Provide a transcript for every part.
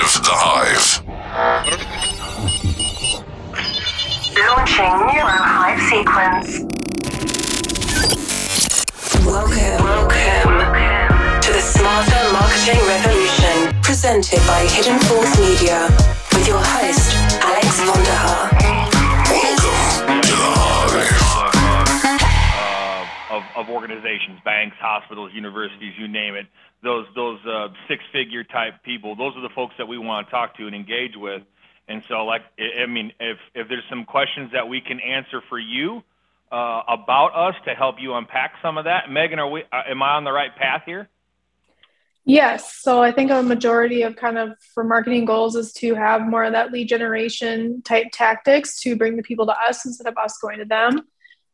Live the Hive. Launching Neuro Hive sequence. Welcome, welcome to the Smarter Marketing Revolution, presented by Hidden Force Media, with your host, of, of organizations, banks, hospitals, universities, you name it. Those those uh, six-figure type people. Those are the folks that we want to talk to and engage with. And so, like, I I mean, if if there's some questions that we can answer for you uh, about us to help you unpack some of that, Megan, are we? Uh, am I on the right path here? Yes. So I think a majority of kind of for marketing goals is to have more of that lead generation type tactics to bring the people to us instead of us going to them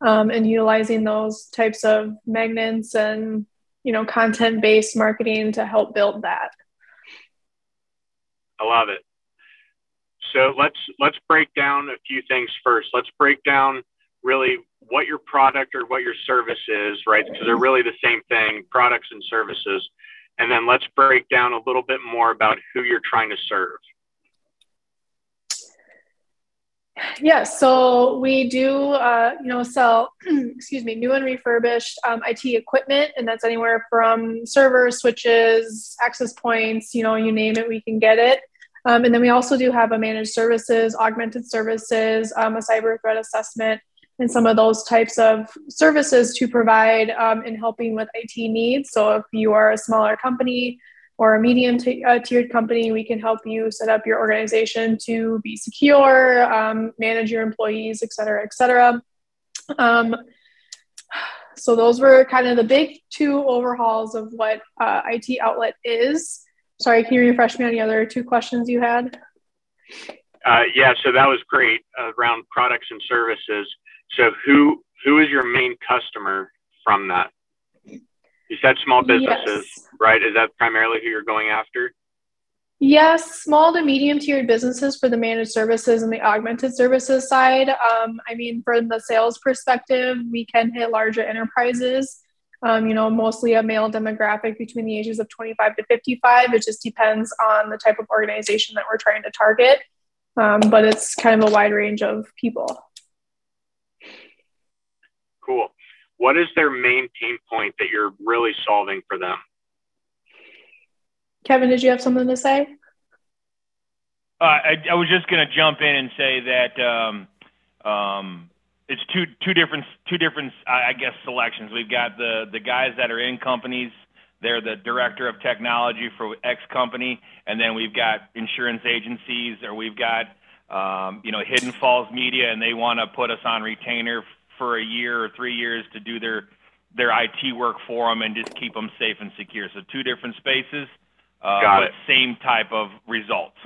um, and utilizing those types of magnets and, you know, content based marketing to help build that. I love it. So let's let's break down a few things first. Let's break down really what your product or what your service is, right? Because they're really the same thing, products and services. And then let's break down a little bit more about who you're trying to serve. Yes, so we do, uh, you know, sell, excuse me, new and refurbished um, IT equipment, and that's anywhere from servers, switches, access points, you know, you name it, we can get it. Um, and then we also do have a managed services, augmented services, um, a cyber threat assessment, and some of those types of services to provide um, in helping with IT needs. So if you are a smaller company, or a medium t- uh, tiered company, we can help you set up your organization to be secure, um, manage your employees, et cetera, et cetera. Um, so those were kind of the big two overhauls of what uh, IT outlet is. Sorry, can you refresh me on the other two questions you had? Uh, yeah, so that was great uh, around products and services. So who who is your main customer from that? You said small businesses, Yes. right? Is that primarily who you're going after? Yes, small to medium tiered businesses for the managed services and the augmented services side. Um, I mean, from the sales perspective, we can hit larger enterprises. Um, you know, mostly a male demographic between the ages of 25 to 55. It just depends on the type of organization that we're trying to target. Um, but it's kind of a wide range of people. Cool. What is their main pain point that you're really solving for them? Kevin, did you have something to say? Uh, I, I was just going to jump in and say that um, um, it's two two different two different I I guess selections. We've got the the guys that are in companies. They're the director of technology for X company, and then we've got insurance agencies, or we've got um, you know Hidden Force Media, and they want to put us on retainer f- for a year or three years to do their their IT work for them and just keep them safe and secure. So two different spaces, uh, Got but it. same type of results.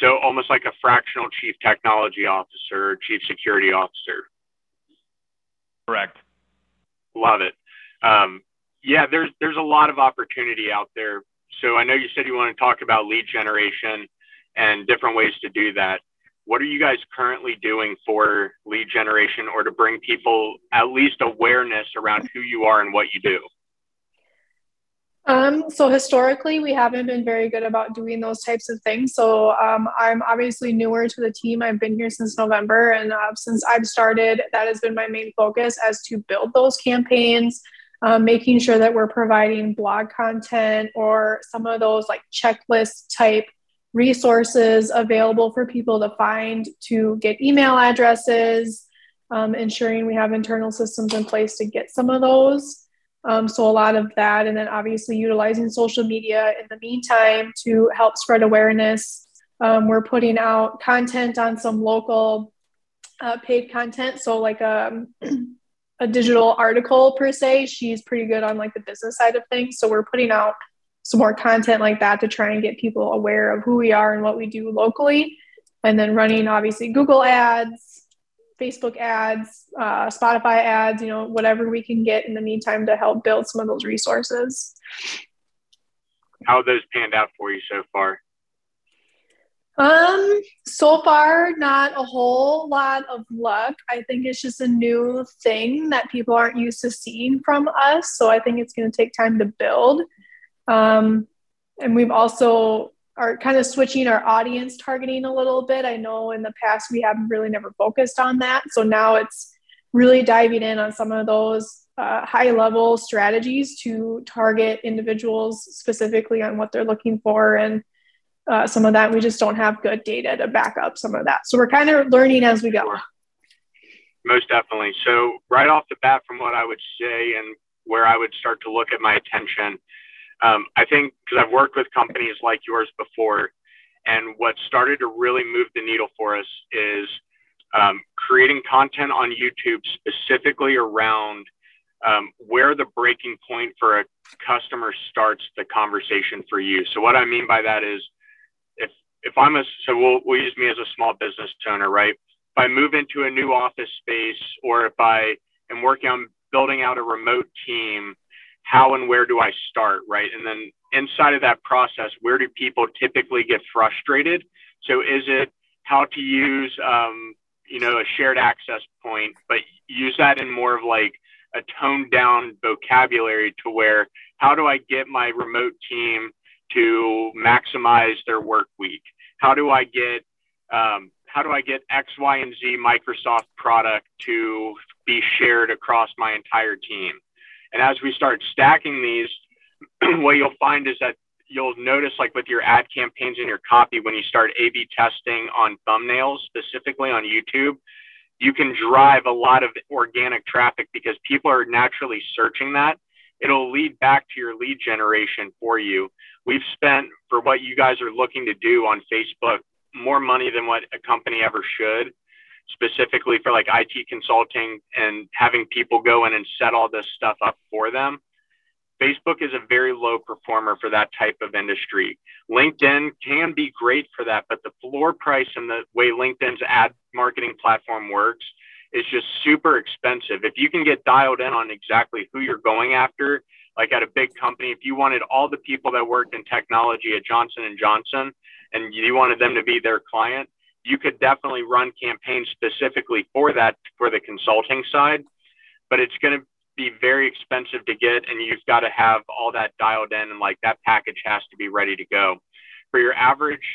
So almost like a fractional chief technology officer, or chief security officer. Correct. Love it. Um, yeah, there's there's a lot of opportunity out there. So I know you said you want to talk about lead generation and different ways to do that. What are you guys currently doing for lead generation or to bring people at least awareness around who you are and what you do? Um, so historically, we haven't been very good about doing those types of things. So um, I'm obviously newer to the team. I've been here since November, and uh, since I've started, that has been my main focus as to build those campaigns, um, making sure that we're providing blog content or some of those like checklist type resources available for people to find to get email addresses, um, ensuring we have internal systems in place to get some of those. Um, so a lot of that, and then obviously utilizing social media in the meantime to help spread awareness. Um, we're putting out content on some local uh, paid content, so like um, a digital article per se. She's pretty good on like the business side of things, so we're putting out some more content like that to try and get people aware of who we are and what we do locally, and then running obviously Google ads, Facebook ads, uh, Spotify ads, you know, whatever we can get in the meantime to help build some of those resources. How have those panned out for you so far? Um, so far, not a whole lot of luck. I think it's just a new thing that people aren't used to seeing from us. So I think it's going to take time to build. Um, and we've also are kind of switching our audience targeting a little bit. I know in the past we have really never focused on that. So now it's really diving in on some of those uh, high level strategies to target individuals specifically on what they're looking for and uh, some of that we just don't have good data to back up some of that so we're kind of learning as we go most definitely so right off the bat from what i would say and where i would start to look at my attention um, i think because i've worked with companies like yours before and what started to really move the needle for us is um, creating content on youtube specifically around um, where the breaking point for a customer starts the conversation for you. So what I mean by that is if if I'm a so we'll we'll use me as a small business owner, right? If I move into a new office space or if I am working on building out a remote team, how and where do I start, right? And then inside of that process, where do people typically get frustrated? So is it how to use um, you know a shared access point, but use that in more of like a toned down vocabulary to where how do I get my remote team to maximize their work week? How do I get um, how do I get X, Y, and Z Microsoft product to be shared across my entire team? And as we start stacking these, what you'll find is that you'll notice like with your ad campaigns and your copy when you start A B testing on thumbnails, specifically on YouTube, you can drive a lot of organic traffic because people are naturally searching that. It'll lead back to your lead generation for you. We've spent for what you guys are looking to do on Facebook more money than what a company ever should, specifically for like IT consulting and having people go in and set all this stuff up for them. Facebook is a very low performer for that type of industry. LinkedIn can be great for that, but the floor price and the way LinkedIn's ad marketing platform works is just super expensive. If you can get dialed in on exactly who you're going after, like at a big company, if you wanted all the people that worked in technology at Johnson and Johnson and you wanted them to be their client, you could definitely run campaigns specifically for that for the consulting side. But it's going to be very expensive to get and you've got to have all that dialed in and like that package has to be ready to go. For your average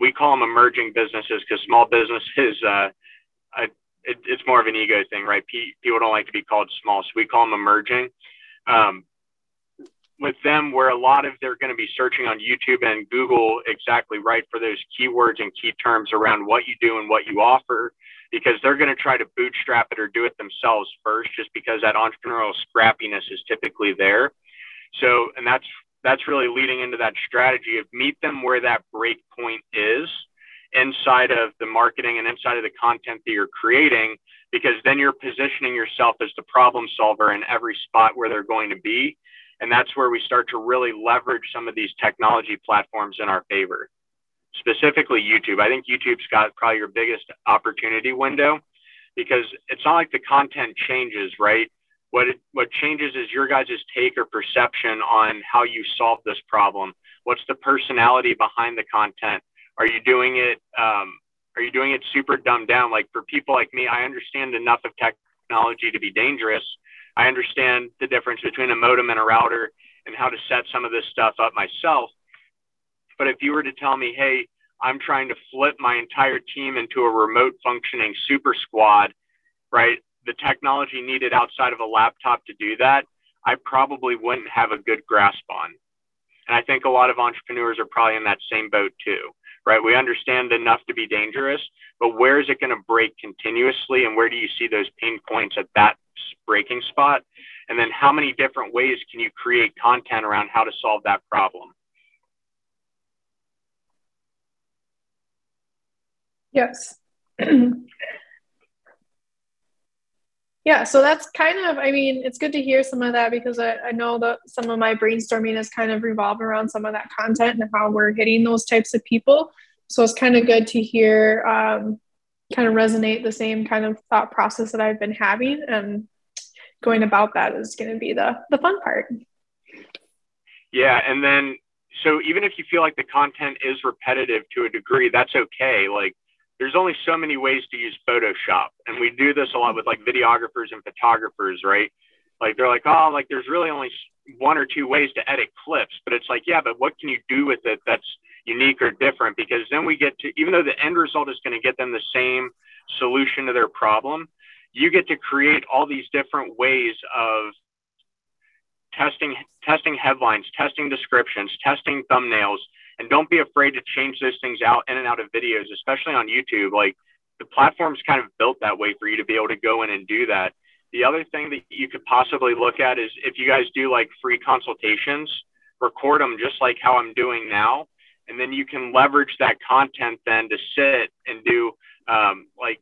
we call them emerging businesses because small business is uh, a, it, it's more of an ego thing right? People don't like to be called small so we call them emerging. Um, with them where a lot of they're going to be searching on youtube and google exactly right for those keywords and key terms around what you do and what you offer because they're going to try to bootstrap it or do it themselves first, just because that entrepreneurial scrappiness is typically there. So, and that's that's really leading into that strategy of meet them where that break point is inside of the marketing and inside of the content that you're creating, because then you're positioning yourself as the problem solver in every spot where they're going to be. And that's where we start to really leverage some of these technology platforms in our favor specifically YouTube. I think YouTube's got probably your biggest opportunity window because it's not like the content changes, right? What it, what changes is your guys' take or perception on how you solve this problem. What's the personality behind the content? Are you doing it? Um, are you doing it super dumbed down? Like for people like me, I understand enough of technology to be dangerous. I understand the difference between a modem and a router and how to set some of this stuff up myself. But if you were to tell me, hey, I'm trying to flip my entire team into a remote functioning super squad, right? The technology needed outside of a laptop to do that, I probably wouldn't have a good grasp on. And I think a lot of entrepreneurs are probably in that same boat too, right? We understand enough to be dangerous, but where is it going to break continuously? And where do you see those pain points at that breaking spot? And then how many different ways can you create content around how to solve that problem? Yes. yeah, so that's kind of, I mean, it's good to hear some of that because I, I know that some of my brainstorming is kind of revolved around some of that content and how we're hitting those types of people. So it's kind of good to hear um, kind of resonate the same kind of thought process that I've been having and going about that is going to be the the fun part. Yeah, and then so even if you feel like the content is repetitive to a degree, that's okay. Like there's only so many ways to use Photoshop. And we do this a lot with like videographers and photographers, right? Like they're like, oh, like there's really only one or two ways to edit clips, but it's like, yeah, but what can you do with it that's unique or different because then we get to even though the end result is going to get them the same solution to their problem you get to create all these different ways of testing testing headlines testing descriptions testing thumbnails and don't be afraid to change those things out in and out of videos especially on youtube. Like the platform's kind of built that way for you to be able to go in and do that. The other thing that you could possibly look at is if you guys do like free consultations record them just like how i'm doing now. And then you can leverage that content then to sit and do um, like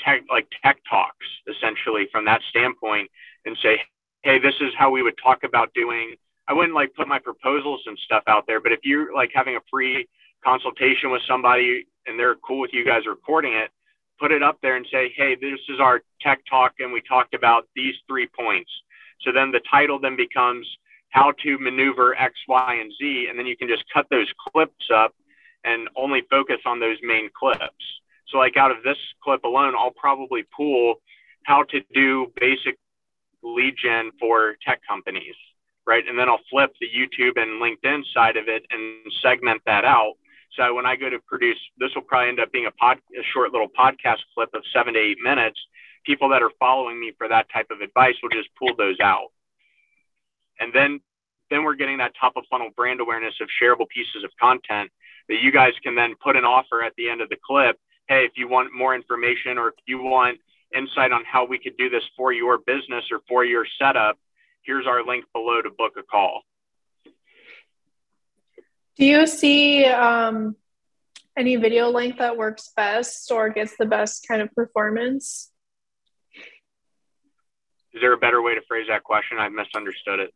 tech like tech talks essentially from that standpoint and say hey this is how we would talk about doing i wouldn't like put my proposals and stuff out there but if you're like having a free consultation with somebody and they're cool with you guys recording it put it up there and say hey this is our tech talk and we talked about these three points so then the title then becomes how to maneuver X, Y, and Z. And then you can just cut those clips up and only focus on those main clips. So, like out of this clip alone, I'll probably pull how to do basic lead gen for tech companies, right? And then I'll flip the YouTube and LinkedIn side of it and segment that out. So when I go to produce, this will probably end up being a pod, a short little podcast clip of seven to eight minutes. People that are following me for that type of advice will just pull those out and then then we're getting that top of funnel brand awareness of shareable pieces of content that you guys can then put an offer at the end of the clip hey if you want more information or if you want insight on how we could do this for your business or for your setup here's our link below to book a call. Do you see um, any video length that works best or gets the best kind of performance? Is there a better way to phrase that question? I misunderstood it.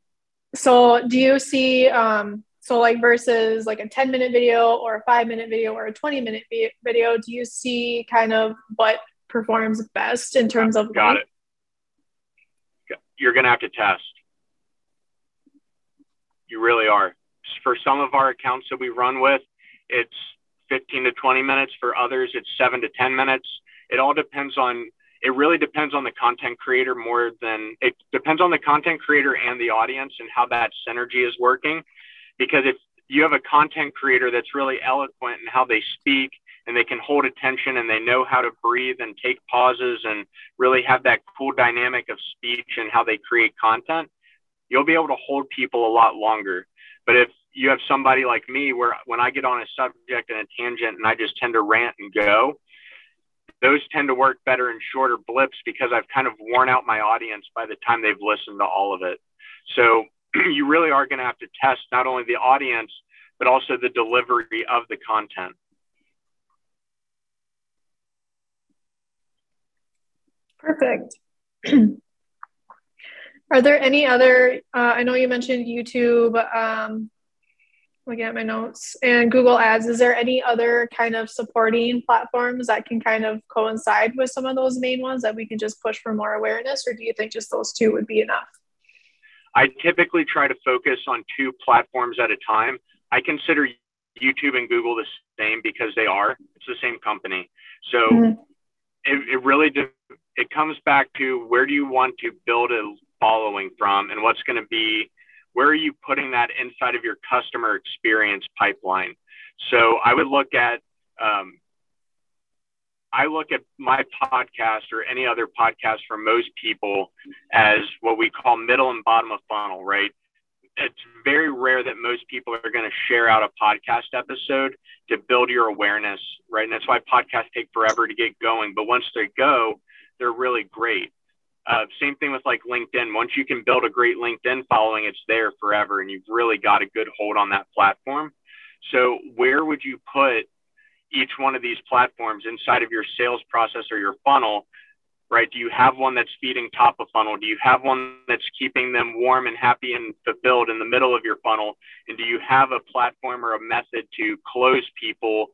So do you see um so like versus like a 10 minute video or a 5 minute video or a 20 minute video do you see kind of what performs best in terms of got it you're going to have to test you really are. For some of our accounts that we run with it's 15 to 20 minutes. For others it's 7 to 10 minutes. It all depends on it really depends on the content creator more than it depends on the content creator and the audience and how that synergy is working. Because if you have a content creator that's really eloquent in how they speak and they can hold attention and they know how to breathe and take pauses and really have that cool dynamic of speech and how they create content, you'll be able to hold people a lot longer. But if you have somebody like me where when I get on a subject and a tangent and I just tend to rant and go, those tend to work better in shorter blips because I've kind of worn out my audience by the time they've listened to all of it. So you really are going to have to test not only the audience, but also the delivery of the content. Perfect. Are there any other? Uh, I know you mentioned YouTube. Um, looking at my notes and google ads is there any other kind of supporting platforms that can kind of coincide with some of those main ones that we can just push for more awareness or do you think just those two would be enough i typically try to focus on two platforms at a time i consider youtube and google the same because they are it's the same company so mm-hmm. it, it really de- it comes back to where do you want to build a following from and what's going to be where are you putting that inside of your customer experience pipeline? So I would look at, um, I look at my podcast or any other podcast for most people as what we call middle and bottom of funnel, right? It's very rare that most people are going to share out a podcast episode to build your awareness, right? And that's why podcasts take forever to get going. But once they go, they're really great. Uh, same thing with like LinkedIn. Once you can build a great LinkedIn following, it's there forever, and you've really got a good hold on that platform. So, where would you put each one of these platforms inside of your sales process or your funnel? Right? Do you have one that's feeding top of funnel? Do you have one that's keeping them warm and happy and fulfilled in the middle of your funnel? And do you have a platform or a method to close people?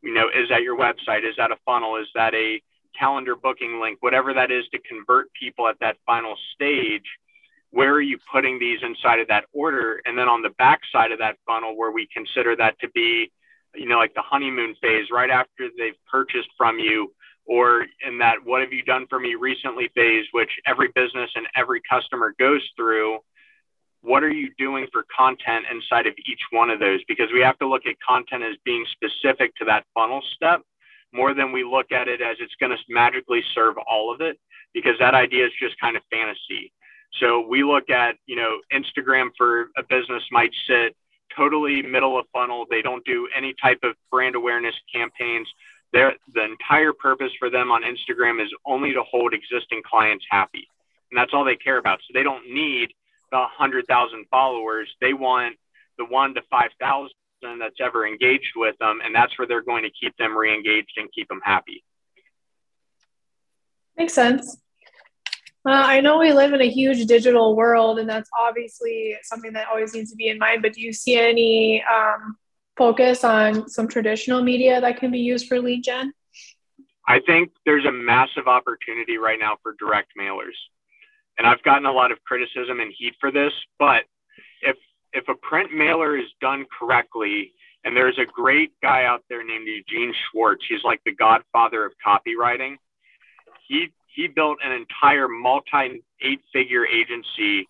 You know, is that your website? Is that a funnel? Is that a calendar booking link, whatever that is to convert people at that final stage, where are you putting these inside of that order? And then on the back side of that funnel, where we consider that to be, you know, like the honeymoon phase, right after they've purchased from you, or in that what have you done for me recently phase, which every business and every customer goes through. what are you doing for content inside of each one of those? Because we have to look at content as being specific to that funnel step more than we look at it as it's going to magically serve all of it because that idea is just kind of fantasy. So we look at, you know, Instagram for a business might sit totally middle of funnel. They don't do any type of brand awareness campaigns. Their, the entire purpose for them on Instagram is only to hold existing clients happy. And that's all they care about. So they don't need the 100,000 followers. They want the one to 5,000 that's ever engaged with them. And that's where they're going to keep them re engaged and keep them happy. Makes sense. Uh, I know we live in a huge digital world, and that's obviously something that always needs to be in mind. But do you see any um, focus on some traditional media that can be used for lead gen? I think there's a massive opportunity right now for direct mailers. And I've gotten a lot of criticism and heat for this, but if a print mailer is done correctly, and there's a great guy out there named Eugene Schwartz, he's like the godfather of copywriting. He he built an entire multi eight figure agency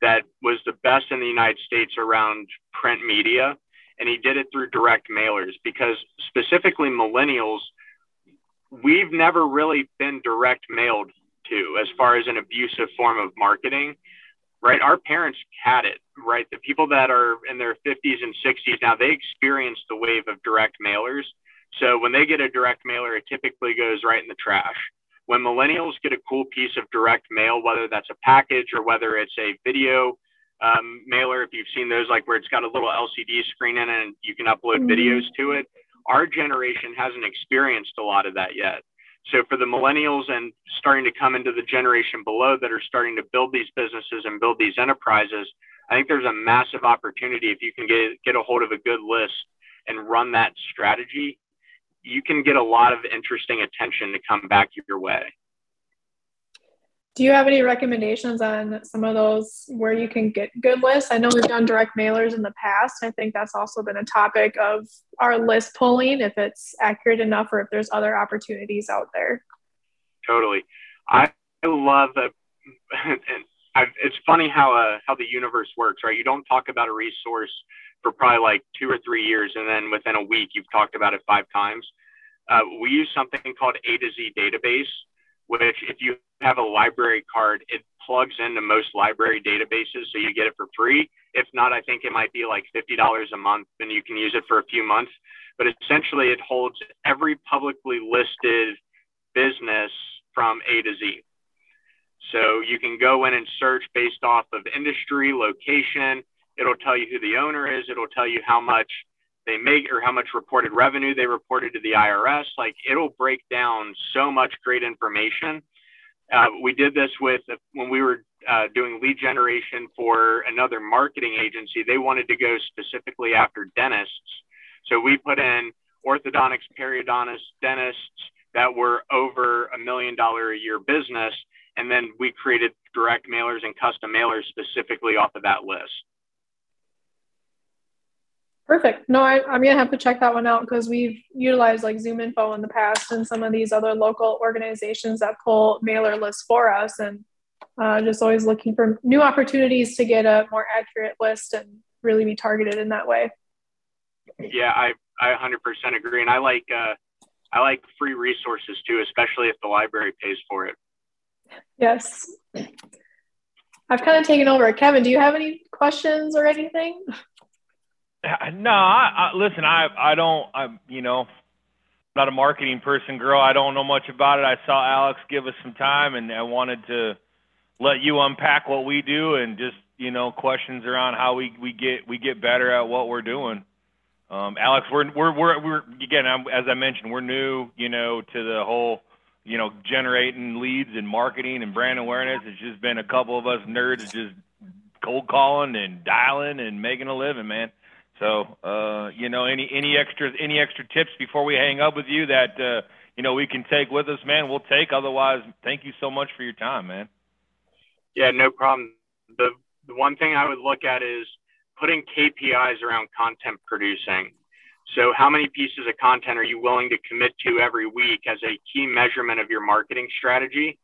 that was the best in the United States around print media. And he did it through direct mailers because specifically millennials, we've never really been direct mailed to as far as an abusive form of marketing, right? Our parents had it, right? The people that are in their 50s and 60s now, they experienced the wave of direct mailers. So when they get a direct mailer, it typically goes right in the trash when millennials get a cool piece of direct mail, whether that's a package or whether it's a video um, mailer, if you've seen those, like where it's got a little LCD screen in it and you can upload mm-hmm. videos to it, our generation hasn't experienced a lot of that yet. So for the millennials and starting to come into the generation below that are starting to build these businesses and build these enterprises, I think there's a massive opportunity if you can get get a hold of a good list and run that strategy you can get a lot of interesting attention to come back your way. Do you have any recommendations on some of those where you can get good lists? I know we've done direct mailers in the past. I think that's also been a topic of our list pulling, if it's accurate enough or if there's other opportunities out there. Totally. I love that. it's funny how uh, how the universe works, right? You don't talk about a resource for probably like two or three years, and then within a week you've talked about it five times. Uh, we use something called A to Z database, which if you have a library card, it plugs into most library databases, so you get it for free. If not, I think it might be like fifty dollars a month, and you can use it for a few months. But essentially, it holds every publicly listed business from A to Z. So you can go in and search based off of industry, location, It'll tell you who the owner is. It'll tell you how much they make or how much reported revenue they reported to the IRS. Like it'll break down so much great information. Uh, we did this with when we were uh, doing lead generation for another marketing agency. They wanted to go specifically after dentists. So we put in orthodontics, periodontists, dentists that were over a million dollar a year business. And then we created direct mailers and custom mailers specifically off of that list. Perfect. No, I, am gonna have to check that one out because we've utilized like Zoom info in the past and some of these other local organizations that pull mailer lists for us, and uh, just always looking for new opportunities to get a more accurate list and really be targeted in that way. Yeah, I I 100% agree, and I like uh, I like free resources too, especially if the library pays for it. Yes. I've kind of taken over. Kevin, do you have any questions or anything? No, I, I listen. I I don't. I you know, not a marketing person, girl. I don't know much about it. I saw Alex give us some time, and I wanted to let you unpack what we do and just you know questions around how we we get we get better at what we're doing. Um, Alex, we're we're we're we're again as I mentioned, we're new, you know, to the whole you know generating leads and marketing and brand awareness. It's just been a couple of us nerds just cold calling and dialing and making a living, man. So, uh, you know, any any extra any extra tips before we hang up with you that uh, you know we can take with us, man? We'll take. Otherwise, thank you so much for your time, man. Yeah, no problem. The the one thing I would look at is putting KPIs around content producing. So, how many pieces of content are you willing to commit to every week as a key measurement of your marketing strategy?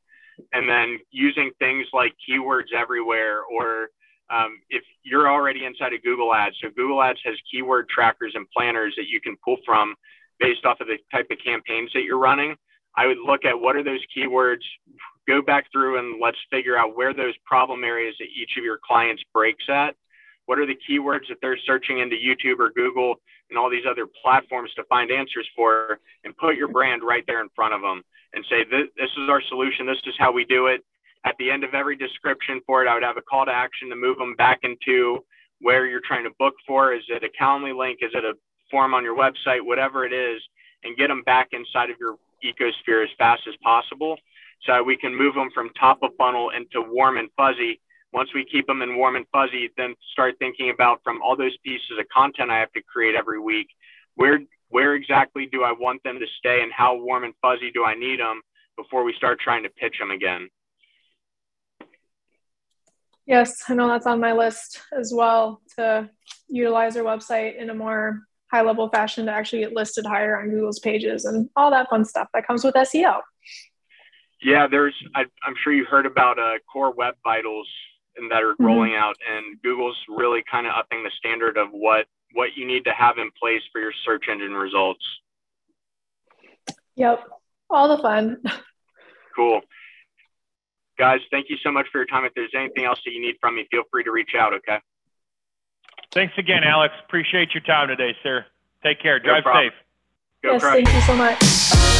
And then using things like keywords everywhere or um, if you're already inside of Google Ads, so Google Ads has keyword trackers and planners that you can pull from based off of the type of campaigns that you're running. I would look at what are those keywords, go back through and let's figure out where those problem areas that each of your clients breaks at. What are the keywords that they're searching into YouTube or Google and all these other platforms to find answers for, and put your brand right there in front of them and say, this, this is our solution. This is how we do it at the end of every description for it, I would have a call to action to move them back into where you're trying to book for. Is it a Calendly link? Is it a form on your website? Whatever it is, and get them back inside of your ecosphere as fast as possible. So we can move them from top of funnel into warm and fuzzy. Once we keep them in warm and fuzzy, then start thinking about from all those pieces of content I have to create every week, where where exactly do I want them to stay and how warm and fuzzy do I need them before we start trying to pitch them again? Yes, I know that's on my list as well to utilize our website in a more high level fashion to actually get listed higher on Google's pages and all that fun stuff that comes with SEO. Yeah, there's, I, am sure you heard about uh, Core Web Vitals and that are mm-hmm. rolling out, and Google's really kind of upping the standard of what what you need to have in place for your search engine results. Yep, all the fun. Cool guys, thank you so much for your time. If there's anything else that you need from me, feel free to reach out. Okay. Thanks again, Alex. Appreciate your time today, sir. Take care. Drive no safe. Go yes, thank you so much.